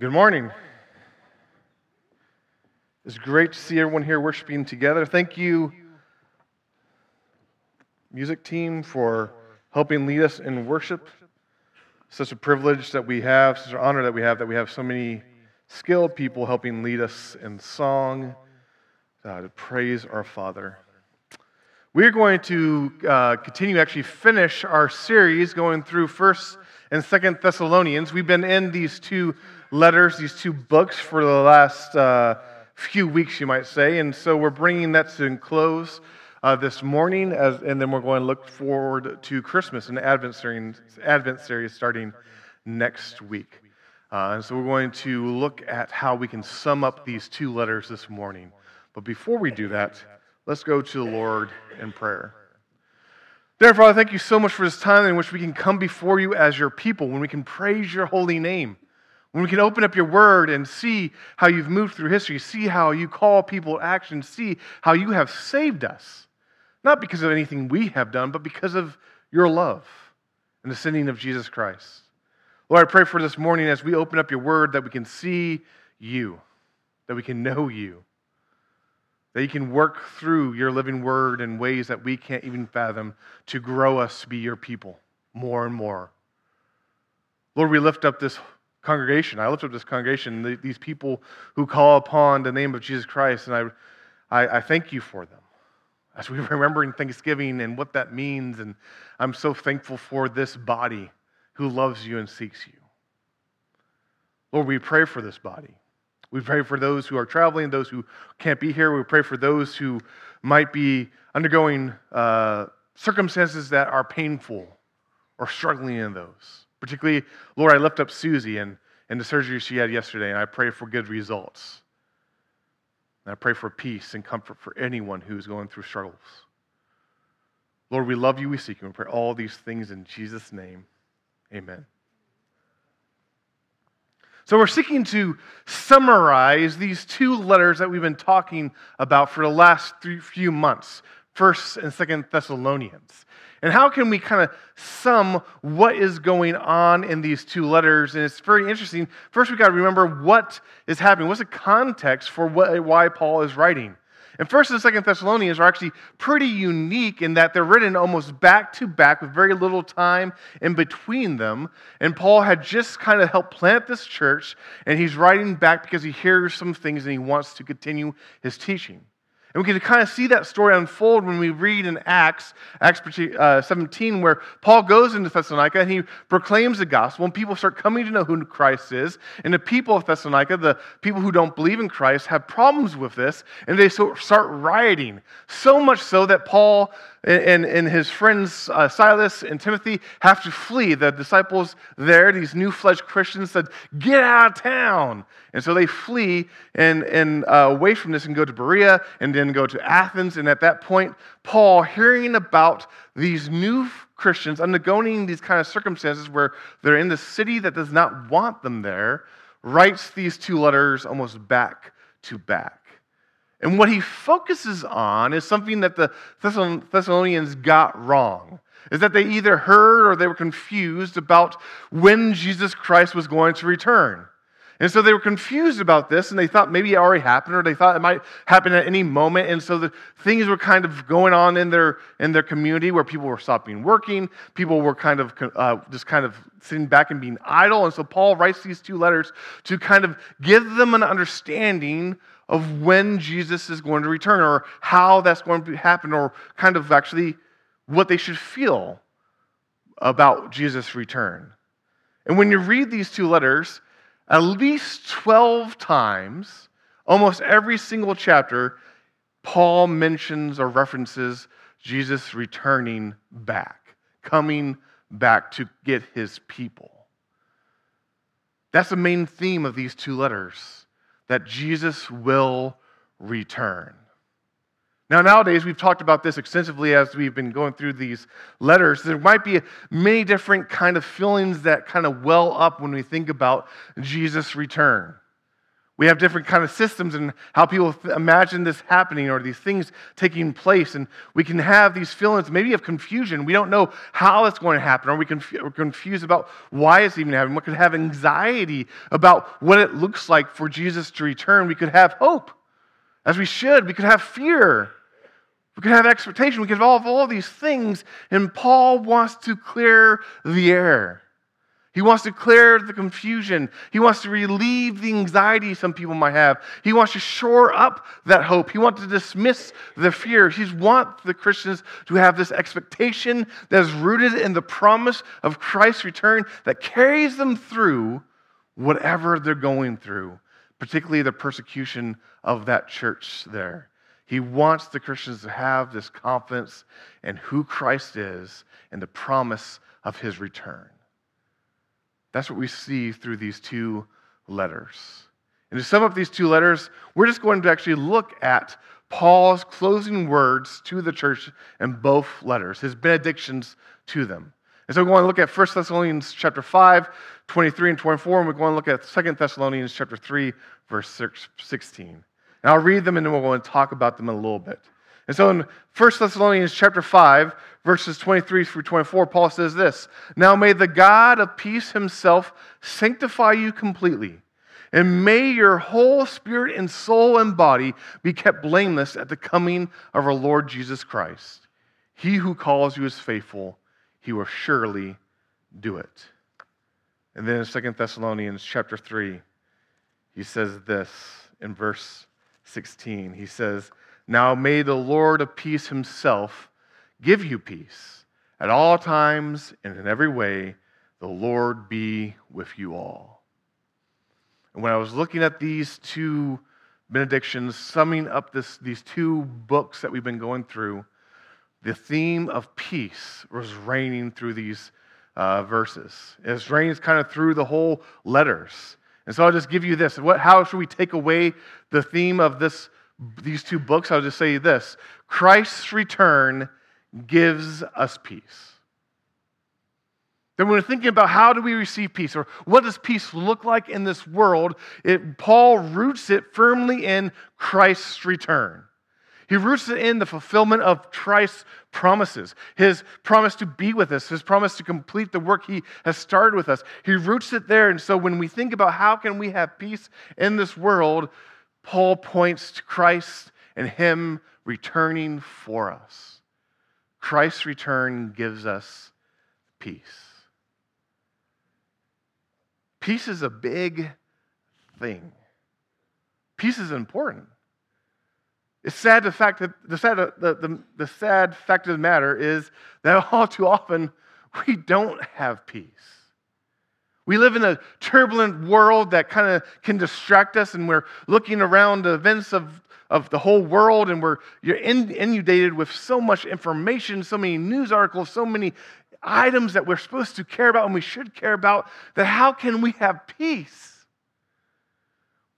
Good morning. It's great to see everyone here worshiping together. Thank you, music team, for helping lead us in worship. Such a privilege that we have, such an honor that we have, that we have so many skilled people helping lead us in song uh, to praise our Father. We're going to uh, continue, actually, finish our series going through First and Second Thessalonians. We've been in these two letters, these two books, for the last uh, few weeks, you might say. And so we're bringing that to a close uh, this morning, as, and then we're going to look forward to Christmas and Advent series, Advent series starting next week. Uh, and so we're going to look at how we can sum up these two letters this morning. But before we do that, let's go to the Lord in prayer. Dear Father, thank you so much for this time in which we can come before you as your people, when we can praise your holy name. When we can open up your word and see how you've moved through history, see how you call people to action, see how you have saved us. Not because of anything we have done, but because of your love and the sending of Jesus Christ. Lord, I pray for this morning as we open up your word that we can see you, that we can know you, that you can work through your living word in ways that we can't even fathom to grow us to be your people more and more. Lord, we lift up this congregation. I lift up this congregation, these people who call upon the name of Jesus Christ, and I, I, I thank you for them. As we remember in Thanksgiving and what that means, and I'm so thankful for this body who loves you and seeks you. Lord, we pray for this body. We pray for those who are traveling, those who can't be here. We pray for those who might be undergoing uh, circumstances that are painful or struggling in those. Particularly, Lord, I lift up Susie and, and the surgery she had yesterday, and I pray for good results. And I pray for peace and comfort for anyone who's going through struggles. Lord, we love you, we seek you, we pray all these things in Jesus' name. Amen. So, we're seeking to summarize these two letters that we've been talking about for the last three, few months, First and Second Thessalonians. And how can we kind of sum what is going on in these two letters? And it's very interesting. First, we've got to remember what is happening. What's the context for what, why Paul is writing? And First and Second Thessalonians are actually pretty unique in that they're written almost back to back with very little time in between them. And Paul had just kind of helped plant this church, and he's writing back because he hears some things and he wants to continue his teaching. And we can kind of see that story unfold when we read in Acts, Acts uh, 17, where Paul goes into Thessalonica and he proclaims the gospel, and people start coming to know who Christ is. And the people of Thessalonica, the people who don't believe in Christ, have problems with this, and they start rioting. So much so that Paul and, and his friends uh, Silas and Timothy have to flee. The disciples there, these new fledged Christians, said, Get out of town. And so they flee and, and uh, away from this and go to Berea and then go to Athens. And at that point, Paul, hearing about these new Christians undergoing these kind of circumstances where they're in the city that does not want them there, writes these two letters almost back to back. And what he focuses on is something that the Thessalonians got wrong. Is that they either heard or they were confused about when Jesus Christ was going to return. And so they were confused about this, and they thought maybe it already happened, or they thought it might happen at any moment. And so the things were kind of going on in their in their community where people were stopping working, people were kind of uh, just kind of sitting back and being idle. And so Paul writes these two letters to kind of give them an understanding of when Jesus is going to return, or how that's going to happen, or kind of actually what they should feel about Jesus' return. And when you read these two letters, at least 12 times, almost every single chapter, Paul mentions or references Jesus returning back, coming back to get his people. That's the main theme of these two letters that Jesus will return. Now, nowadays, we've talked about this extensively as we've been going through these letters. There might be many different kind of feelings that kind of well up when we think about Jesus' return. We have different kind of systems and how people imagine this happening or these things taking place. And we can have these feelings maybe of confusion. We don't know how it's going to happen, or we conf- we're confused about why it's even happening. We could have anxiety about what it looks like for Jesus to return. We could have hope, as we should. We could have fear. We could have expectation. We could have all, all these things. And Paul wants to clear the air. He wants to clear the confusion. He wants to relieve the anxiety some people might have. He wants to shore up that hope. He wants to dismiss the fear. He wants the Christians to have this expectation that is rooted in the promise of Christ's return that carries them through whatever they're going through, particularly the persecution of that church there. He wants the Christians to have this confidence in who Christ is and the promise of his return. That's what we see through these two letters. And to sum up these two letters, we're just going to actually look at Paul's closing words to the church in both letters, his benedictions to them. And so we're going to look at 1 Thessalonians chapter 5, 23 and 24, and we're going to look at 2 Thessalonians chapter 3, verse 16. And I'll read them and then we're going to talk about them in a little bit. And so in 1 Thessalonians chapter 5, verses 23 through 24, Paul says this Now may the God of peace himself sanctify you completely, and may your whole spirit and soul and body be kept blameless at the coming of our Lord Jesus Christ. He who calls you is faithful, he will surely do it. And then in 2 Thessalonians chapter 3, he says this in verse 16. He says, now may the Lord of peace himself give you peace at all times and in every way. The Lord be with you all. And when I was looking at these two benedictions, summing up this, these two books that we've been going through, the theme of peace was reigning through these uh, verses. It reigns kind of through the whole letters. And so I'll just give you this. What, how should we take away the theme of this these two books, I'll just say this Christ's return gives us peace. Then, when we're thinking about how do we receive peace or what does peace look like in this world, it, Paul roots it firmly in Christ's return. He roots it in the fulfillment of Christ's promises, his promise to be with us, his promise to complete the work he has started with us. He roots it there. And so when we think about how can we have peace in this world, Paul points to Christ and Him returning for us. Christ's return gives us peace. Peace is a big thing. Peace is important. It's sad the fact that the sad, the, the, the sad fact of the matter is that all too often we don't have peace. We live in a turbulent world that kind of can distract us, and we're looking around the events of, of the whole world, and we're you're inundated with so much information, so many news articles, so many items that we're supposed to care about and we should care about, that how can we have peace?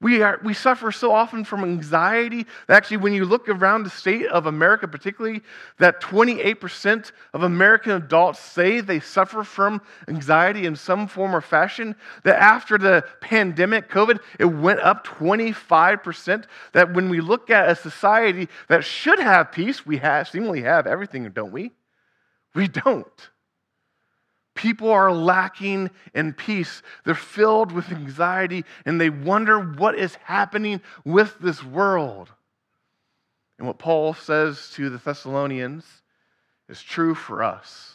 We, are, we suffer so often from anxiety. Actually, when you look around the state of America, particularly, that 28% of American adults say they suffer from anxiety in some form or fashion. That after the pandemic, COVID, it went up 25%. That when we look at a society that should have peace, we have, seemingly have everything, don't we? We don't. People are lacking in peace. They're filled with anxiety and they wonder what is happening with this world. And what Paul says to the Thessalonians is true for us.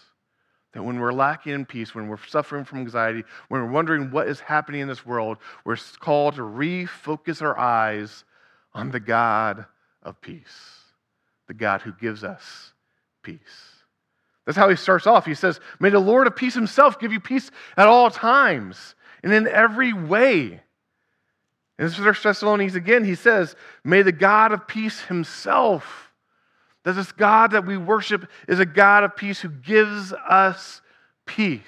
That when we're lacking in peace, when we're suffering from anxiety, when we're wondering what is happening in this world, we're called to refocus our eyes on the God of peace, the God who gives us peace. That's how he starts off. He says, May the Lord of peace himself give you peace at all times and in every way. In 1 Thessalonians again, he says, May the God of peace himself, that this God that we worship is a God of peace who gives us peace.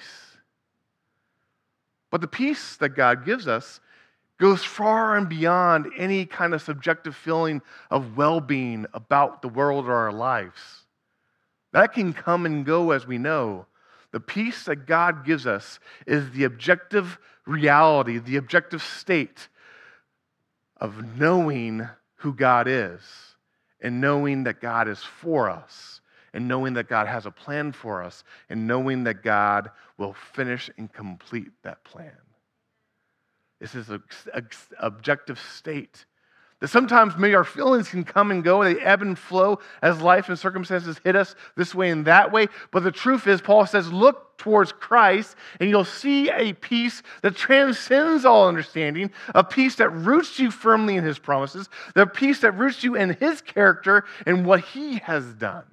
But the peace that God gives us goes far and beyond any kind of subjective feeling of well being about the world or our lives. That can come and go as we know. The peace that God gives us is the objective reality, the objective state of knowing who God is and knowing that God is for us and knowing that God has a plan for us and knowing that God will finish and complete that plan. This is an objective state that sometimes maybe our feelings can come and go, they ebb and flow as life and circumstances hit us this way and that way. But the truth is, Paul says, look towards Christ, and you'll see a peace that transcends all understanding, a peace that roots you firmly in his promises, the peace that roots you in his character and what he has done.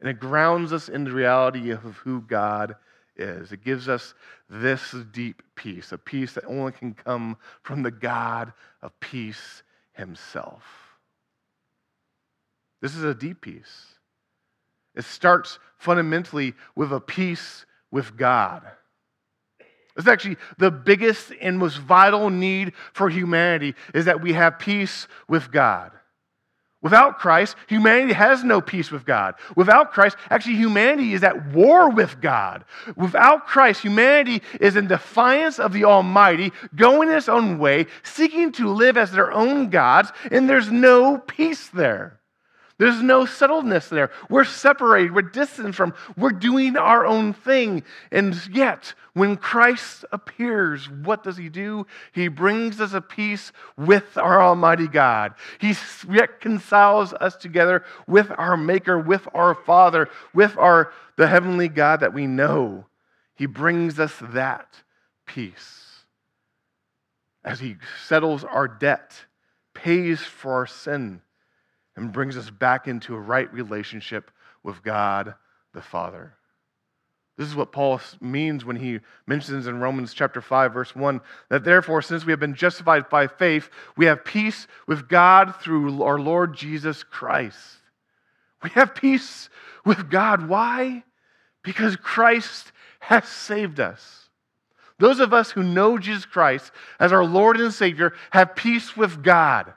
And it grounds us in the reality of who God is. It gives us this deep peace, a peace that only can come from the God of peace himself. This is a deep peace. It starts fundamentally with a peace with God. It's actually the biggest and most vital need for humanity is that we have peace with God. Without Christ, humanity has no peace with God. Without Christ, actually, humanity is at war with God. Without Christ, humanity is in defiance of the Almighty, going its own way, seeking to live as their own gods, and there's no peace there. There's no settledness there. We're separated, we're distant from, we're doing our own thing. And yet, when Christ appears, what does he do? He brings us a peace with our Almighty God. He reconciles us together with our Maker, with our Father, with our the heavenly God that we know. He brings us that peace as he settles our debt, pays for our sin and brings us back into a right relationship with God the Father. This is what Paul means when he mentions in Romans chapter 5 verse 1 that therefore since we have been justified by faith we have peace with God through our Lord Jesus Christ. We have peace with God why? Because Christ has saved us. Those of us who know Jesus Christ as our Lord and Savior have peace with God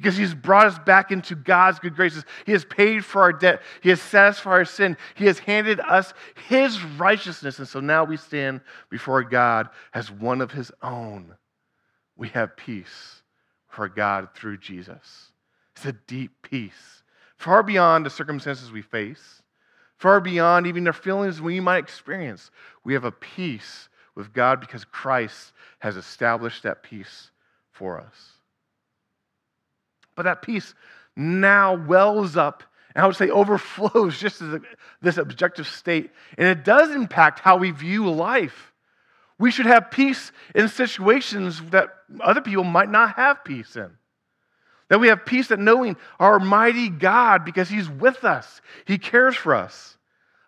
because he's brought us back into God's good graces. He has paid for our debt, he has satisfied our sin, he has handed us his righteousness. And so now we stand before God as one of his own. We have peace for God through Jesus. It's a deep peace, far beyond the circumstances we face, far beyond even the feelings we might experience. We have a peace with God because Christ has established that peace for us. But that peace now wells up, and I would say overflows just as a, this objective state. And it does impact how we view life. We should have peace in situations that other people might not have peace in. That we have peace at knowing our mighty God because He's with us, He cares for us.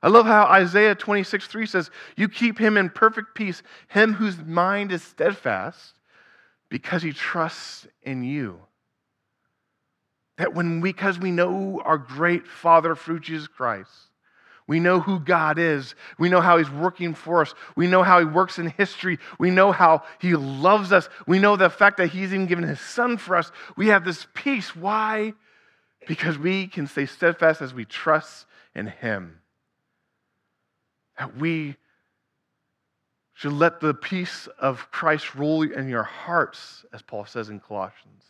I love how Isaiah 26, 3 says, You keep him in perfect peace, him whose mind is steadfast, because he trusts in you. That when we, because we know our great Father through Jesus Christ, we know who God is. We know how He's working for us. We know how He works in history. We know how He loves us. We know the fact that He's even given His Son for us. We have this peace. Why? Because we can stay steadfast as we trust in Him. That we should let the peace of Christ rule in your hearts, as Paul says in Colossians.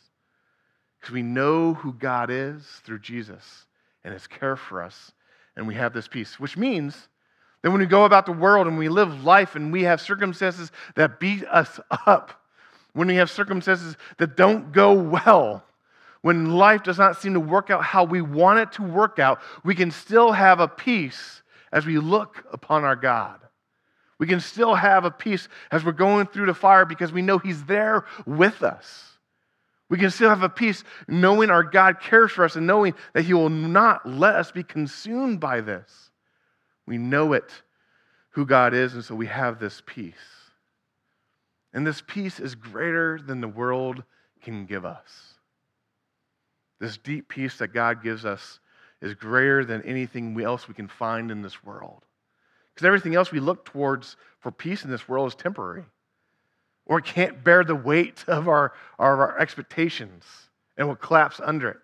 Because we know who God is through Jesus and his care for us, and we have this peace, which means that when we go about the world and we live life and we have circumstances that beat us up, when we have circumstances that don't go well, when life does not seem to work out how we want it to work out, we can still have a peace as we look upon our God. We can still have a peace as we're going through the fire because we know He's there with us. We can still have a peace knowing our God cares for us and knowing that He will not let us be consumed by this. We know it, who God is, and so we have this peace. And this peace is greater than the world can give us. This deep peace that God gives us is greater than anything else we can find in this world. Because everything else we look towards for peace in this world is temporary or can't bear the weight of our, our expectations and will collapse under it.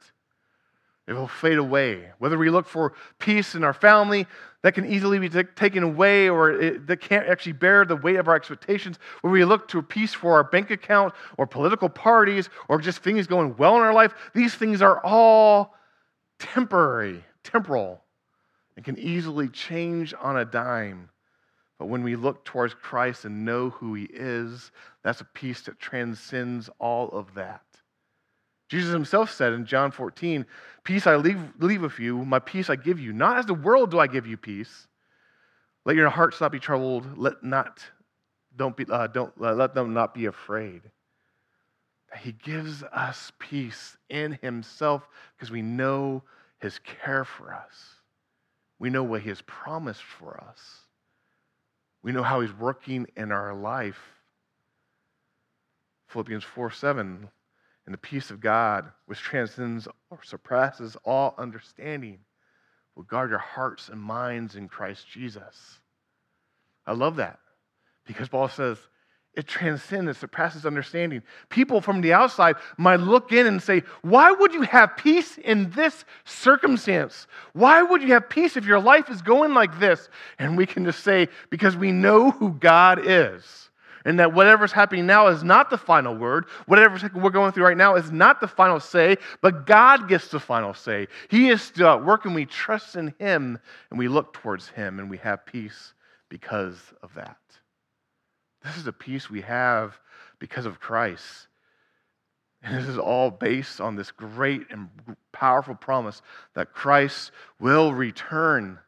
it will fade away. Whether we look for peace in our family that can easily be t- taken away or it, that can't actually bear the weight of our expectations, Whether we look to peace for our bank account or political parties or just things going well in our life, these things are all temporary, temporal, and can easily change on a dime. But when we look towards Christ and know who He is, that's a peace that transcends all of that. Jesus himself said in John 14, Peace I leave, leave with you, my peace I give you. Not as the world do I give you peace. Let your hearts not be troubled. Let not, don't be, uh, don't, uh, let them not be afraid. He gives us peace in himself because we know his care for us. We know what he has promised for us. We know how he's working in our life. Philippians 4 7 and the peace of God, which transcends or surpasses all understanding, will guard your hearts and minds in Christ Jesus. I love that because Paul says it transcends, it surpasses understanding. People from the outside might look in and say, Why would you have peace in this circumstance? Why would you have peace if your life is going like this? And we can just say, Because we know who God is and that whatever's happening now is not the final word. Whatever we're going through right now is not the final say, but God gets the final say. He is still at work, and we trust in Him, and we look towards Him, and we have peace because of that. This is a peace we have because of Christ. And this is all based on this great and powerful promise that Christ will return,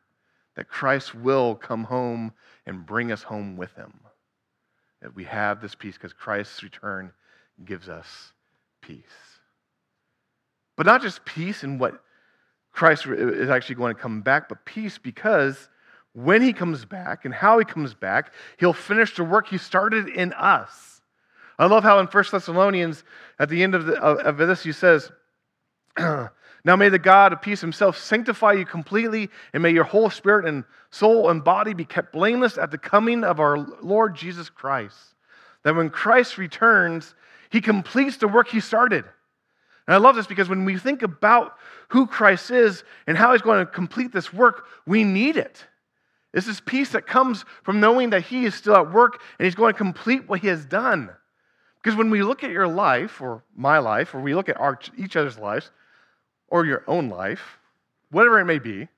that Christ will come home and bring us home with him that we have this peace because Christ's return gives us peace. But not just peace in what Christ is actually going to come back, but peace because when he comes back and how he comes back, he'll finish the work he started in us. I love how in 1 Thessalonians, at the end of, the, of this, he says, Now may the God of peace himself sanctify you completely, and may your whole spirit and soul and body be kept blameless at the coming of our Lord Jesus Christ. That when Christ returns, he completes the work he started. And I love this because when we think about who Christ is and how he's going to complete this work, we need it. This peace that comes from knowing that he is still at work and he's going to complete what he has done. Because when we look at your life, or my life, or we look at our, each other's lives, or your own life, whatever it may be,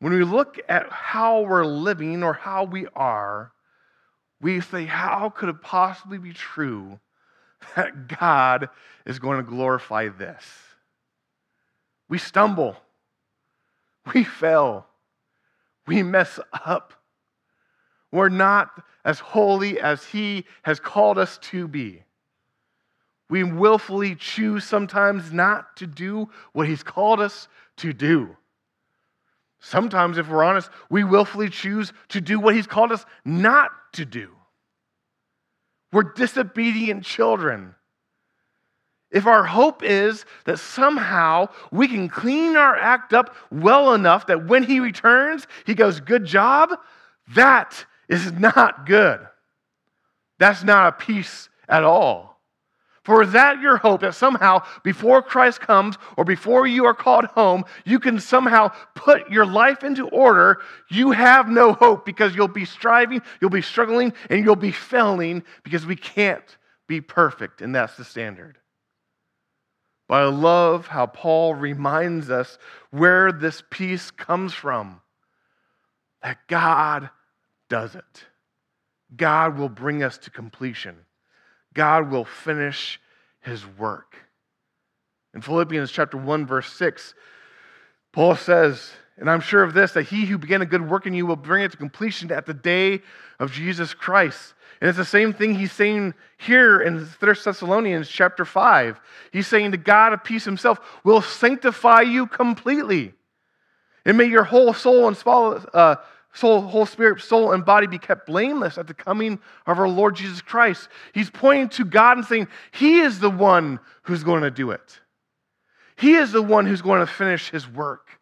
when we look at how we're living or how we are, we say, how could it possibly be true that God is going to glorify this? We stumble, we fail, we mess up. We're not as holy as He has called us to be. We willfully choose sometimes not to do what He's called us to do. Sometimes, if we're honest, we willfully choose to do what He's called us not to do. We're disobedient children. If our hope is that somehow we can clean our act up well enough that when He returns, He goes, Good job, that is not good. That's not a peace at all. For is that your hope that somehow before Christ comes or before you are called home, you can somehow put your life into order? You have no hope because you'll be striving, you'll be struggling, and you'll be failing because we can't be perfect, and that's the standard. But I love how Paul reminds us where this peace comes from that God does it. God will bring us to completion. God will finish his work. In Philippians chapter 1 verse 6, Paul says, and I'm sure of this, that he who began a good work in you will bring it to completion at the day of Jesus Christ. And it's the same thing he's saying here in 1 Thessalonians chapter 5. He's saying the God of peace himself will sanctify you completely. And may your whole soul and uh, soul, whole spirit, soul, and body be kept blameless at the coming of our Lord Jesus Christ. He's pointing to God and saying, He is the one who's going to do it. He is the one who's going to finish his work.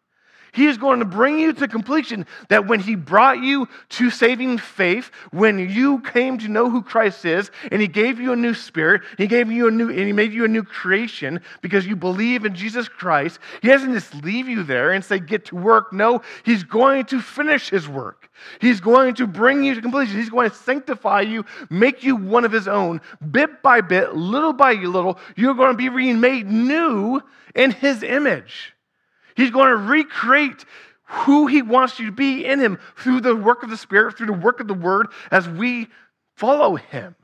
He is going to bring you to completion that when He brought you to saving faith, when you came to know who Christ is, and He gave you a new spirit, He gave you a new, and He made you a new creation because you believe in Jesus Christ, He doesn't just leave you there and say, get to work. No, He's going to finish His work. He's going to bring you to completion. He's going to sanctify you, make you one of His own. Bit by bit, little by little, you're going to be remade new in His image. He's going to recreate who He wants you to be in Him through the work of the Spirit, through the work of the Word, as we follow Him.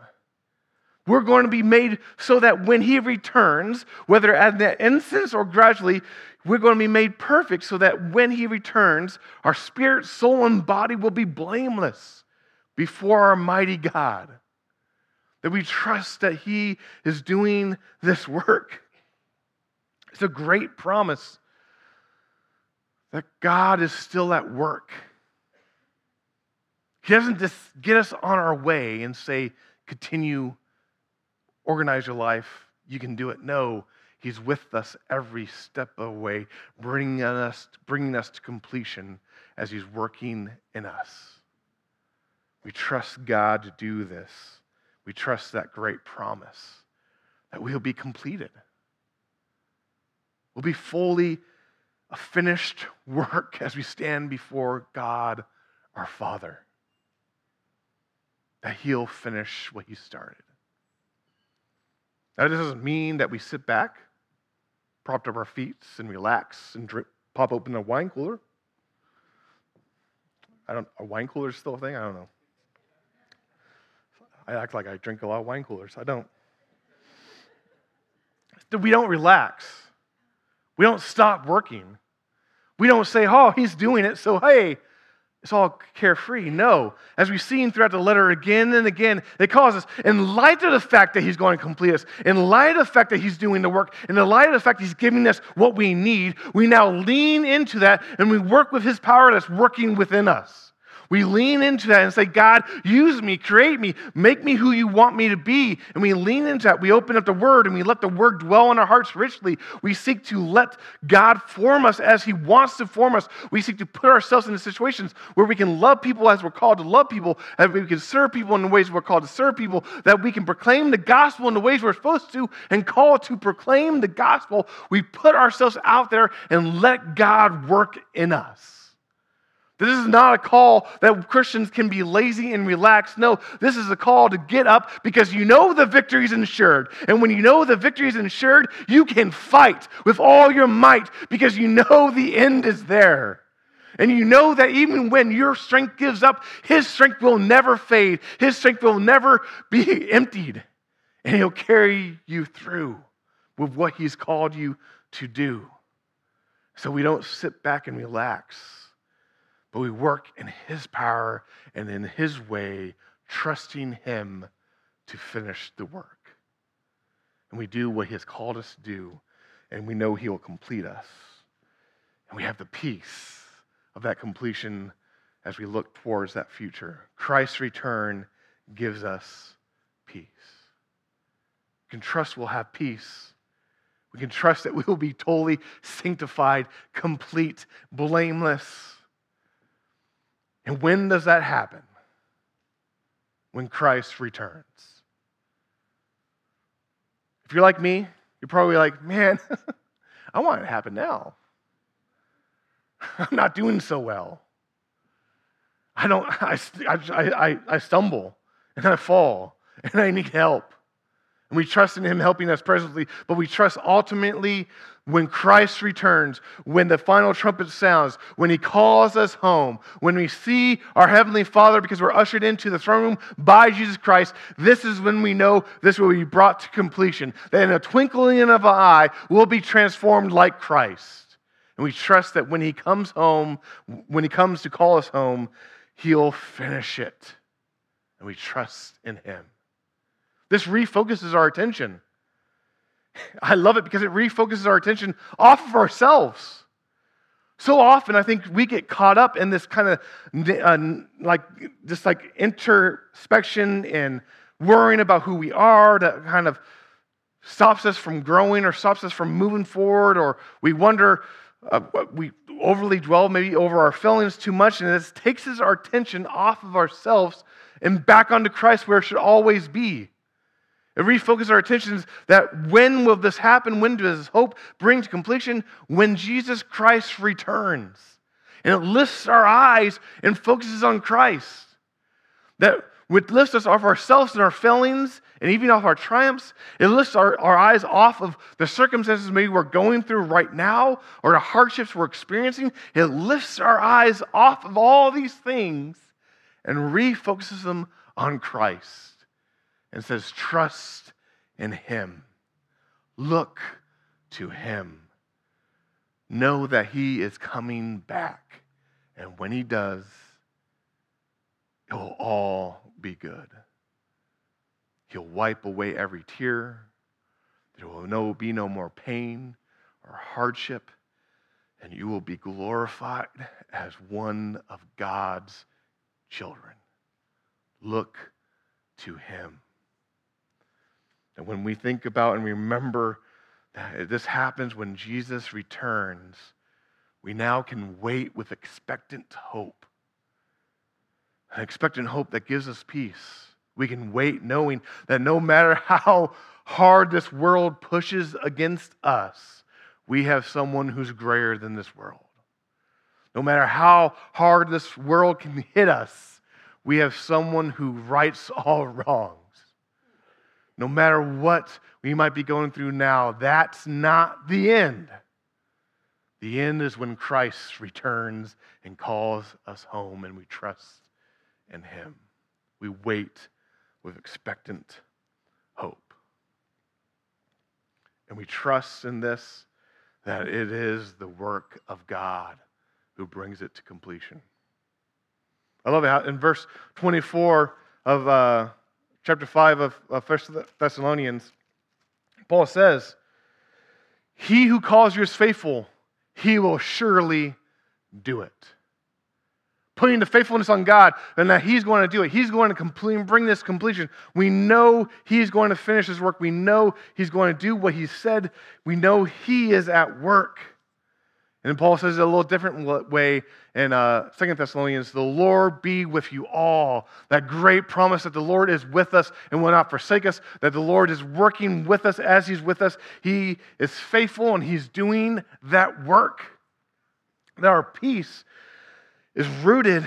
We're going to be made so that when He returns, whether at that instance or gradually, we're going to be made perfect so that when He returns, our spirit, soul, and body will be blameless before our mighty God. That we trust that He is doing this work. It's a great promise that God is still at work. He doesn't just get us on our way and say, continue, organize your life, you can do it. No, He's with us every step of the way, bringing us, bringing us to completion as He's working in us. We trust God to do this. We trust that great promise that we'll be completed. We'll be fully a finished work as we stand before God our Father. That He'll finish what He started. Now, this doesn't mean that we sit back, propped up our feet, and relax and drink, pop open a wine cooler. I don't. A wine cooler is still a thing. I don't know. I act like I drink a lot of wine coolers. I don't. We don't relax. We don't stop working. We don't say, oh, he's doing it, so hey, it's all carefree. No. As we've seen throughout the letter again and again, it calls us, in light of the fact that he's going to complete us, in light of the fact that he's doing the work, in the light of the fact he's giving us what we need, we now lean into that and we work with his power that's working within us. We lean into that and say, God, use me, create me, make me who you want me to be. And we lean into that. We open up the Word and we let the Word dwell in our hearts richly. We seek to let God form us as He wants to form us. We seek to put ourselves into situations where we can love people as we're called to love people, that we can serve people in the ways we're called to serve people, that we can proclaim the gospel in the ways we're supposed to and call to proclaim the gospel. We put ourselves out there and let God work in us. This is not a call that Christians can be lazy and relaxed. No, this is a call to get up because you know the victory is insured. And when you know the victory is insured, you can fight with all your might because you know the end is there. And you know that even when your strength gives up, His strength will never fade, His strength will never be emptied. And He'll carry you through with what He's called you to do. So we don't sit back and relax but we work in His power and in His way, trusting Him to finish the work. And we do what He has called us to do, and we know He will complete us. And we have the peace of that completion as we look towards that future. Christ's return gives us peace. We can trust we'll have peace. We can trust that we will be totally sanctified, complete, blameless and when does that happen? When Christ returns. If you're like me, you're probably like, man, I want it to happen now. I'm not doing so well. I don't, I, I, I, I stumble and I fall and I need help. And we trust in Him helping us presently, but we trust ultimately when Christ returns, when the final trumpet sounds, when He calls us home, when we see our Heavenly Father because we're ushered into the throne room by Jesus Christ, this is when we know this will be brought to completion. That in a twinkling of an eye, we'll be transformed like Christ. And we trust that when He comes home, when He comes to call us home, He'll finish it. And we trust in Him. This refocuses our attention. I love it because it refocuses our attention off of ourselves. So often, I think we get caught up in this kind of uh, like just like introspection and worrying about who we are that kind of stops us from growing or stops us from moving forward, or we wonder, uh, we overly dwell maybe over our feelings too much, and this takes our attention off of ourselves and back onto Christ where it should always be. It refocuses our attentions that when will this happen? When does hope bring to completion? When Jesus Christ returns. And it lifts our eyes and focuses on Christ. That which lifts us off ourselves and our failings and even off our triumphs. It lifts our, our eyes off of the circumstances maybe we're going through right now or the hardships we're experiencing. It lifts our eyes off of all these things and refocuses them on Christ and says, Trust in Him. Look to Him. Know that He is coming back. And when He does, it will all be good. He'll wipe away every tear. There will no, be no more pain or hardship. And you will be glorified as one of God's children. Look to Him. And when we think about and remember that this happens when Jesus returns, we now can wait with expectant hope. An expectant hope that gives us peace. We can wait knowing that no matter how hard this world pushes against us, we have someone who's greater than this world. No matter how hard this world can hit us, we have someone who rights all wrongs. No matter what we might be going through now, that's not the end. The end is when Christ returns and calls us home and we trust in him. We wait with expectant hope. And we trust in this that it is the work of God who brings it to completion. I love it how in verse 24 of uh, chapter 5 of, of 1 Thessalonians, Paul says, He who calls you is faithful, he will surely do it. Putting the faithfulness on God and that He's going to do it. He's going to complete, bring this completion. We know He's going to finish His work. We know He's going to do what He said. We know He is at work. And Paul says it a little different way in uh, 2 Thessalonians the Lord be with you all. That great promise that the Lord is with us and will not forsake us, that the Lord is working with us as He's with us. He is faithful and He's doing that work. That our peace is rooted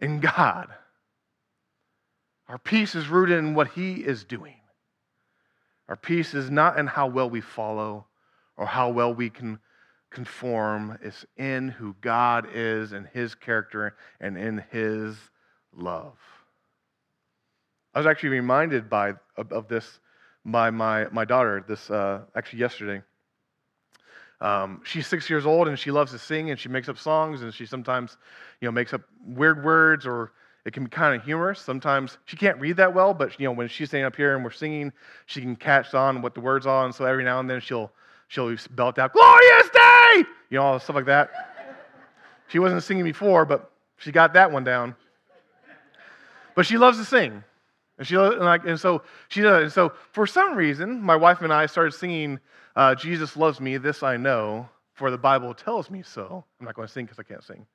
in God. Our peace is rooted in what He is doing. Our peace is not in how well we follow or how well we can conform is in who God is and his character and in his love. I was actually reminded by of, of this by my, my daughter this uh, actually yesterday. Um, she's six years old and she loves to sing and she makes up songs and she sometimes you know makes up weird words or it can be kind of humorous. Sometimes she can't read that well, but you know when she's standing up here and we're singing, she can catch on what the words are, and so every now and then she'll she'll belt out "Glorious Day." you know, stuff like that. She wasn't singing before, but she got that one down. But she loves to sing. And, she, and, like, and so she does. And so for some reason, my wife and I started singing uh, Jesus Loves Me, This I Know, for the Bible tells me so. I'm not going to sing because I can't sing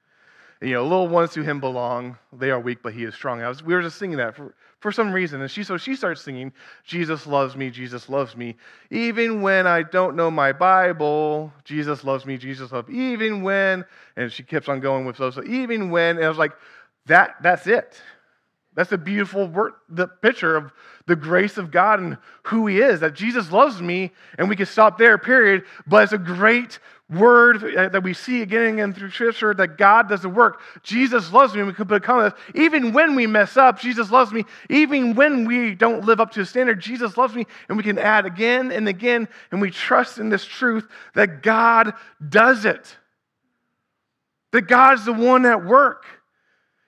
you know, little ones to him belong. They are weak, but he is strong. Was, we were just singing that for, for some reason. And she, so she starts singing, Jesus loves me, Jesus loves me. Even when I don't know my Bible, Jesus loves me, Jesus loves me. Even when, and she keeps on going with those. So even when, and I was like, that, that's it. That's the beautiful word, the picture of the grace of God and who He is. That Jesus loves me, and we can stop there, period. But it's a great word that we see again and again through Scripture that God does the work. Jesus loves me, we can become this. Even when we mess up, Jesus loves me. Even when we don't live up to His standard, Jesus loves me, and we can add again and again, and we trust in this truth that God does it. That God's the one at work.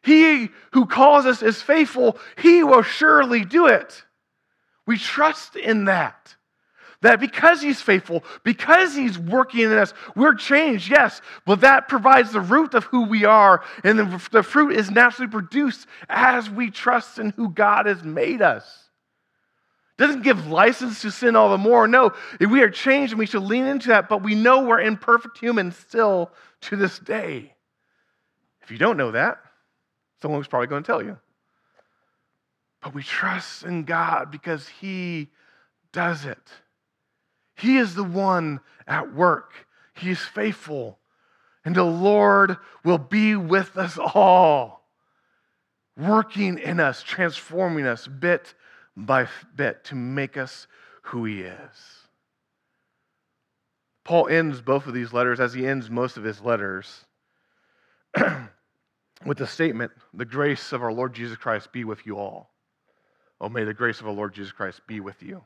He who calls us is faithful, he will surely do it. We trust in that. That because he's faithful, because he's working in us, we're changed, yes, but that provides the root of who we are, and the, the fruit is naturally produced as we trust in who God has made us. doesn't give license to sin all the more. No, we are changed and we should lean into that, but we know we're imperfect humans still to this day. If you don't know that, someone's probably going to tell you. But we trust in God because He does it. He is the one at work, He is faithful. And the Lord will be with us all, working in us, transforming us bit by bit to make us who He is. Paul ends both of these letters, as he ends most of his letters, with the statement, The grace of our Lord Jesus Christ be with you all. Oh, may the grace of our Lord Jesus Christ be with you.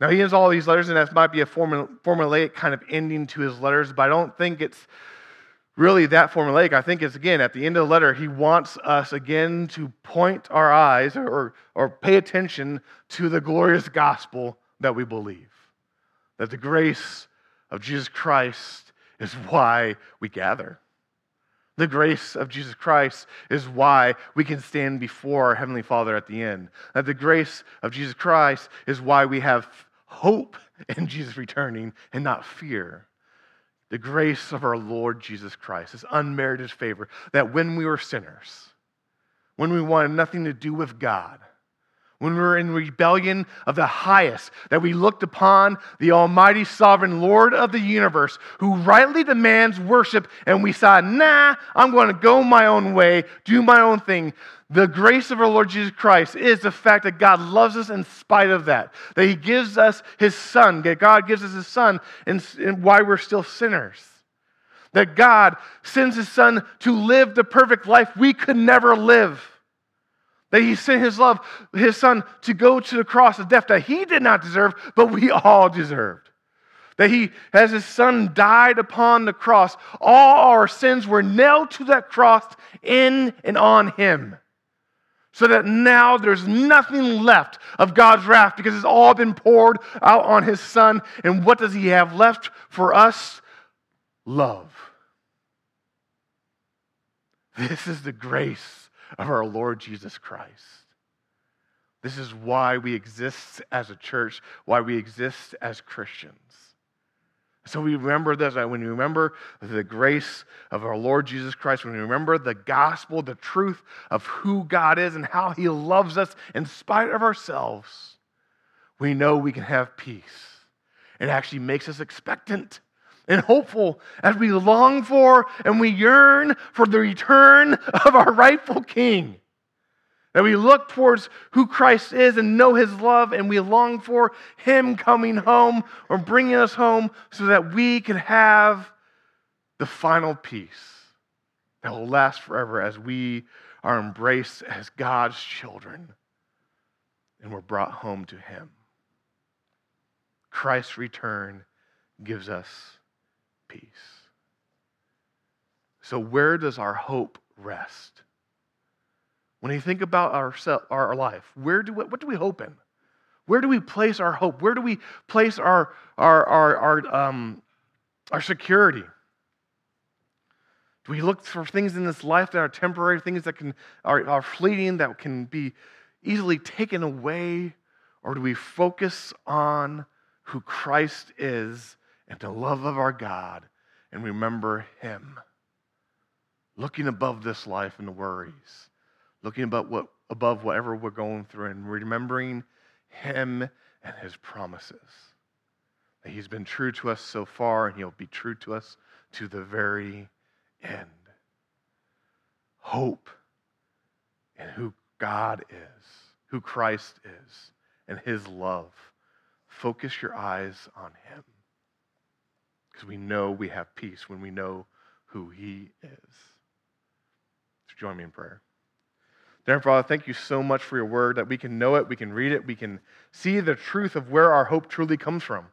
Now, he ends all these letters, and that might be a formulaic kind of ending to his letters, but I don't think it's really that formulaic. I think it's, again, at the end of the letter, he wants us again to point our eyes or, or pay attention to the glorious gospel that we believe. That the grace of Jesus Christ is why we gather. The grace of Jesus Christ is why we can stand before our Heavenly Father at the end. That the grace of Jesus Christ is why we have hope in Jesus returning and not fear. The grace of our Lord Jesus Christ, his unmerited favor, that when we were sinners, when we wanted nothing to do with God, when we were in rebellion of the highest, that we looked upon the Almighty Sovereign Lord of the universe, who rightly demands worship, and we said, nah, I'm going to go my own way, do my own thing. The grace of our Lord Jesus Christ is the fact that God loves us in spite of that, that He gives us His Son, that God gives us His Son, and, and why we're still sinners. That God sends His Son to live the perfect life we could never live that he sent his love, his son, to go to the cross of death that he did not deserve, but we all deserved. That he, as his son died upon the cross, all our sins were nailed to that cross in and on him. So that now there's nothing left of God's wrath because it's all been poured out on his son. And what does he have left for us? Love. This is the grace of our Lord Jesus Christ. This is why we exist as a church, why we exist as Christians. So we remember this, when we remember the grace of our Lord Jesus Christ, when we remember the gospel, the truth of who God is and how he loves us in spite of ourselves, we know we can have peace. It actually makes us expectant and hopeful as we long for and we yearn for the return of our rightful King. That we look towards who Christ is and know his love, and we long for him coming home or bringing us home so that we can have the final peace that will last forever as we are embraced as God's children and we're brought home to him. Christ's return gives us peace. So, where does our hope rest? When you think about our, our life, where do we, what do we hope in? Where do we place our hope? Where do we place our, our, our, our, um, our security? Do we look for things in this life that are temporary, things that can, are, are fleeting, that can be easily taken away? Or do we focus on who Christ is and the love of our God and remember Him. Looking above this life and the worries, looking above, what, above whatever we're going through and remembering Him and His promises. That He's been true to us so far and He'll be true to us to the very end. Hope in who God is, who Christ is, and His love. Focus your eyes on Him because we know we have peace when we know who He is. So join me in prayer. Dear Father, thank you so much for your word that we can know it, we can read it, we can see the truth of where our hope truly comes from.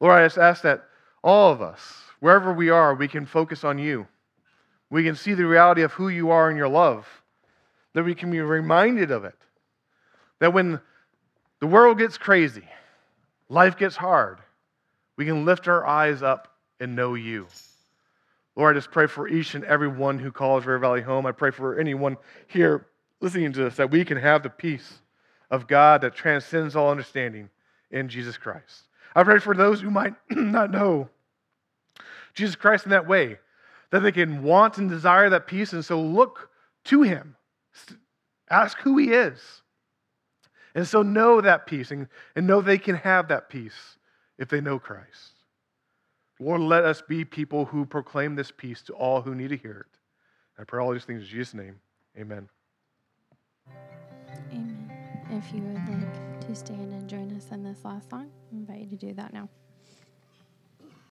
Lord, I just ask that all of us, wherever we are, we can focus on you. We can see the reality of who you are and your love, that we can be reminded of it. That when the world gets crazy, life gets hard, we can lift our eyes up and know you. Lord, I just pray for each and every one who calls River Valley home. I pray for anyone here listening to this that we can have the peace of God that transcends all understanding in Jesus Christ. I pray for those who might not know Jesus Christ in that way, that they can want and desire that peace, and so look to Him. Ask who He is. And so know that peace and, and know they can have that peace if they know Christ. Lord, let us be people who proclaim this peace to all who need to hear it. I pray all these things in Jesus' name. Amen. Amen. If you would like to stand and join us in this last song, I invite you to do that now.